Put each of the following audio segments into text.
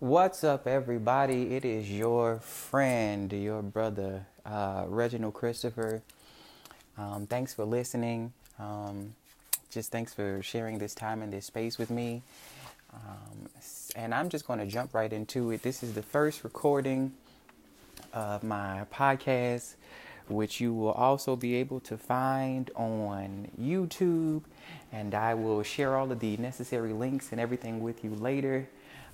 What's up, everybody? It is your friend, your brother, uh, Reginald Christopher. Um, thanks for listening. Um, just thanks for sharing this time and this space with me. Um, and I'm just going to jump right into it. This is the first recording of my podcast, which you will also be able to find on YouTube. And I will share all of the necessary links and everything with you later.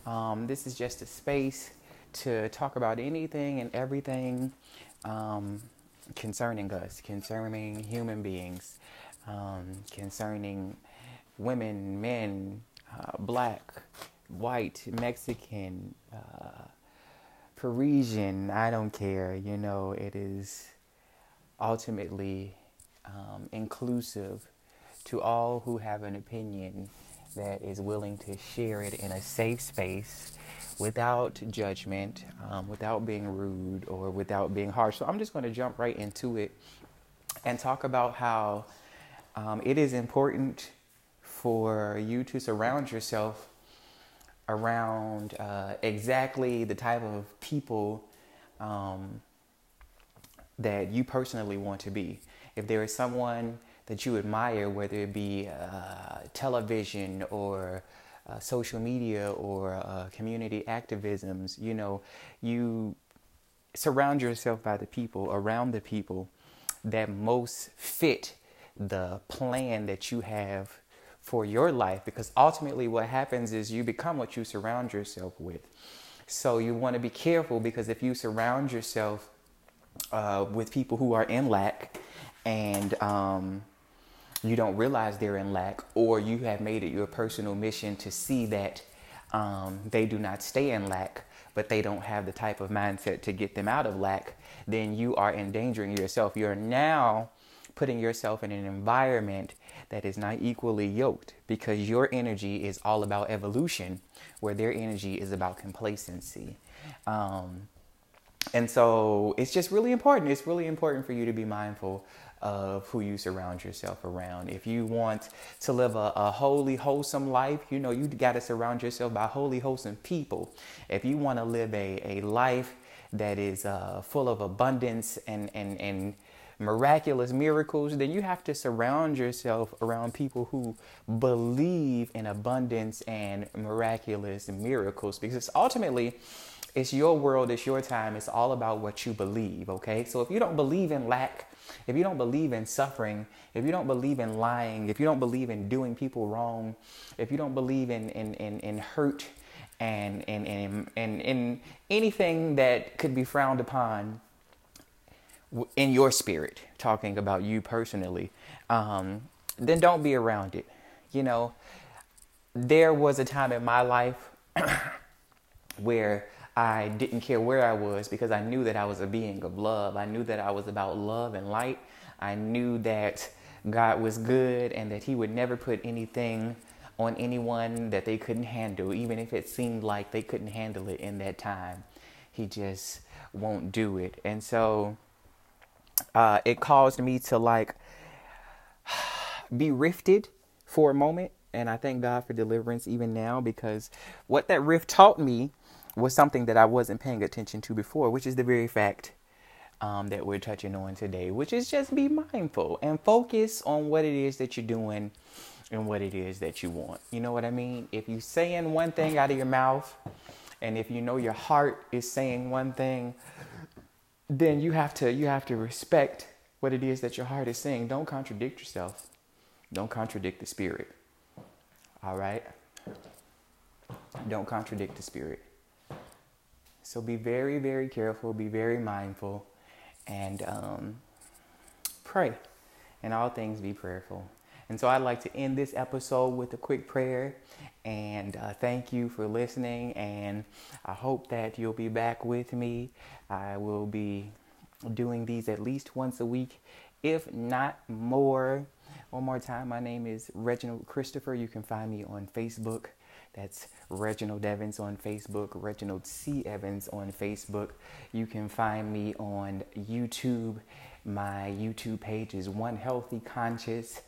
Um, this is just a space to talk about anything and everything um, concerning us, concerning human beings, um, concerning women, men, uh, black, white, Mexican, uh, Parisian, I don't care. You know, it is ultimately um, inclusive to all who have an opinion that is willing to share it in a safe space without judgment, um, without being rude or without being harsh. So I'm just going to jump right into it and talk about how um, it is important for you to surround yourself around uh, exactly the type of people um, that you personally want to be. If there is someone that you admire, whether it be uh, television or uh, social media or uh, community activisms, you know, you surround yourself by the people, around the people that most fit the plan that you have for your life because ultimately what happens is you become what you surround yourself with. So you want to be careful because if you surround yourself uh, with people who are in lack and um, you don't realize they're in lack, or you have made it your personal mission to see that um, they do not stay in lack, but they don't have the type of mindset to get them out of lack, then you are endangering yourself. You're now putting yourself in an environment that is not equally yoked because your energy is all about evolution, where their energy is about complacency. Um, and so it's just really important. It's really important for you to be mindful of who you surround yourself around. If you want to live a, a holy, wholesome life, you know, you got to surround yourself by holy, wholesome people. If you want to live a, a life that is uh, full of abundance and, and, and miraculous miracles, then you have to surround yourself around people who believe in abundance and miraculous miracles because it's ultimately, it's your world, it's your time, it's all about what you believe, okay? So if you don't believe in lack, if you don't believe in suffering, if you don't believe in lying, if you don't believe in doing people wrong, if you don't believe in, in, in, in hurt and, and, and, and anything that could be frowned upon in your spirit, talking about you personally, um, then don't be around it. You know, there was a time in my life where I didn't care where I was because I knew that I was a being of love. I knew that I was about love and light. I knew that God was good and that He would never put anything on anyone that they couldn't handle, even if it seemed like they couldn't handle it in that time. He just won't do it. And so uh, it caused me to like be rifted for a moment. And I thank God for deliverance even now because what that rift taught me was something that I wasn't paying attention to before, which is the very fact um, that we're touching on today, which is just be mindful and focus on what it is that you're doing and what it is that you want. You know what I mean? If you're saying one thing out of your mouth, and if you know your heart is saying one thing, then you have to you have to respect what it is that your heart is saying. Don't contradict yourself. Don't contradict the spirit. All right? Don't contradict the spirit. So be very, very careful, be very mindful, and um, pray. In all things, be prayerful. And so I'd like to end this episode with a quick prayer and uh, thank you for listening. And I hope that you'll be back with me. I will be doing these at least once a week, if not more. One more time, my name is Reginald Christopher. You can find me on Facebook that's Reginald Evans on Facebook, Reginald C. Evans on Facebook. You can find me on YouTube. My YouTube page is One Healthy Conscience.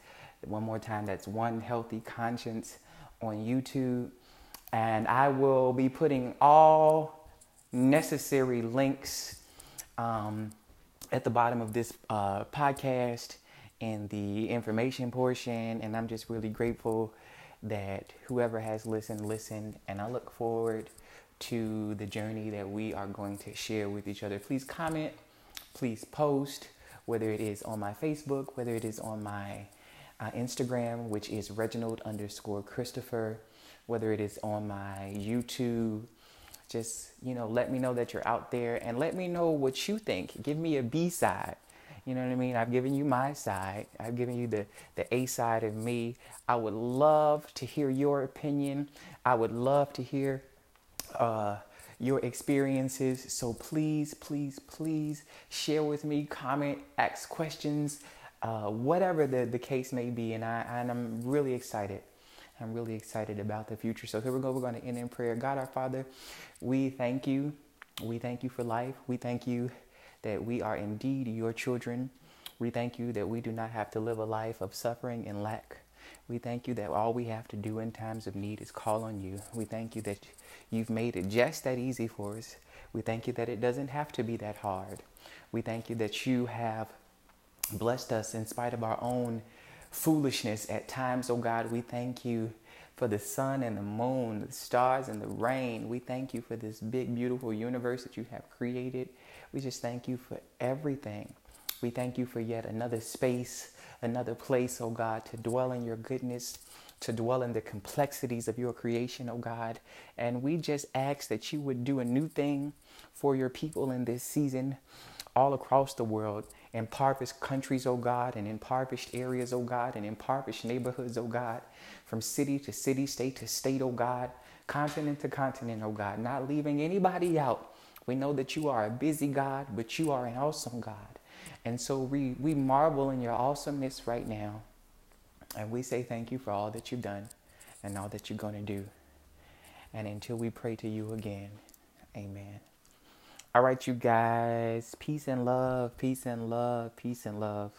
One more time, that's One Healthy Conscience on YouTube. And I will be putting all necessary links um, at the bottom of this uh, podcast in the information portion. And I'm just really grateful that whoever has listened, listened. And I look forward to the journey that we are going to share with each other. Please comment, please post, whether it is on my Facebook, whether it is on my uh, Instagram, which is Reginald underscore Christopher, whether it is on my YouTube. Just, you know, let me know that you're out there and let me know what you think. Give me a B side. You know what I mean? I've given you my side. I've given you the, the A side of me. I would love to hear your opinion. I would love to hear uh, your experiences. So please, please, please share with me, comment, ask questions, uh, whatever the, the case may be. And, I, and I'm really excited. I'm really excited about the future. So here we go. We're going to end in prayer. God our Father, we thank you. We thank you for life. We thank you that we are indeed your children. We thank you that we do not have to live a life of suffering and lack. We thank you that all we have to do in times of need is call on you. We thank you that you've made it just that easy for us. We thank you that it doesn't have to be that hard. We thank you that you have blessed us in spite of our own foolishness at times, oh God. We thank you for the sun and the moon, the stars and the rain. We thank you for this big, beautiful universe that you have created. We just thank you for everything. We thank you for yet another space another place, oh God, to dwell in your goodness, to dwell in the complexities of your creation, oh God. And we just ask that you would do a new thing for your people in this season all across the world, impoverished countries, oh God, and impoverished areas, oh God, and impoverished neighborhoods, oh God, from city to city, state to state, oh God, continent to continent, oh God, not leaving anybody out. We know that you are a busy God, but you are an awesome God. And so we, we marvel in your awesomeness right now. And we say thank you for all that you've done and all that you're going to do. And until we pray to you again, amen. All right, you guys. Peace and love, peace and love, peace and love.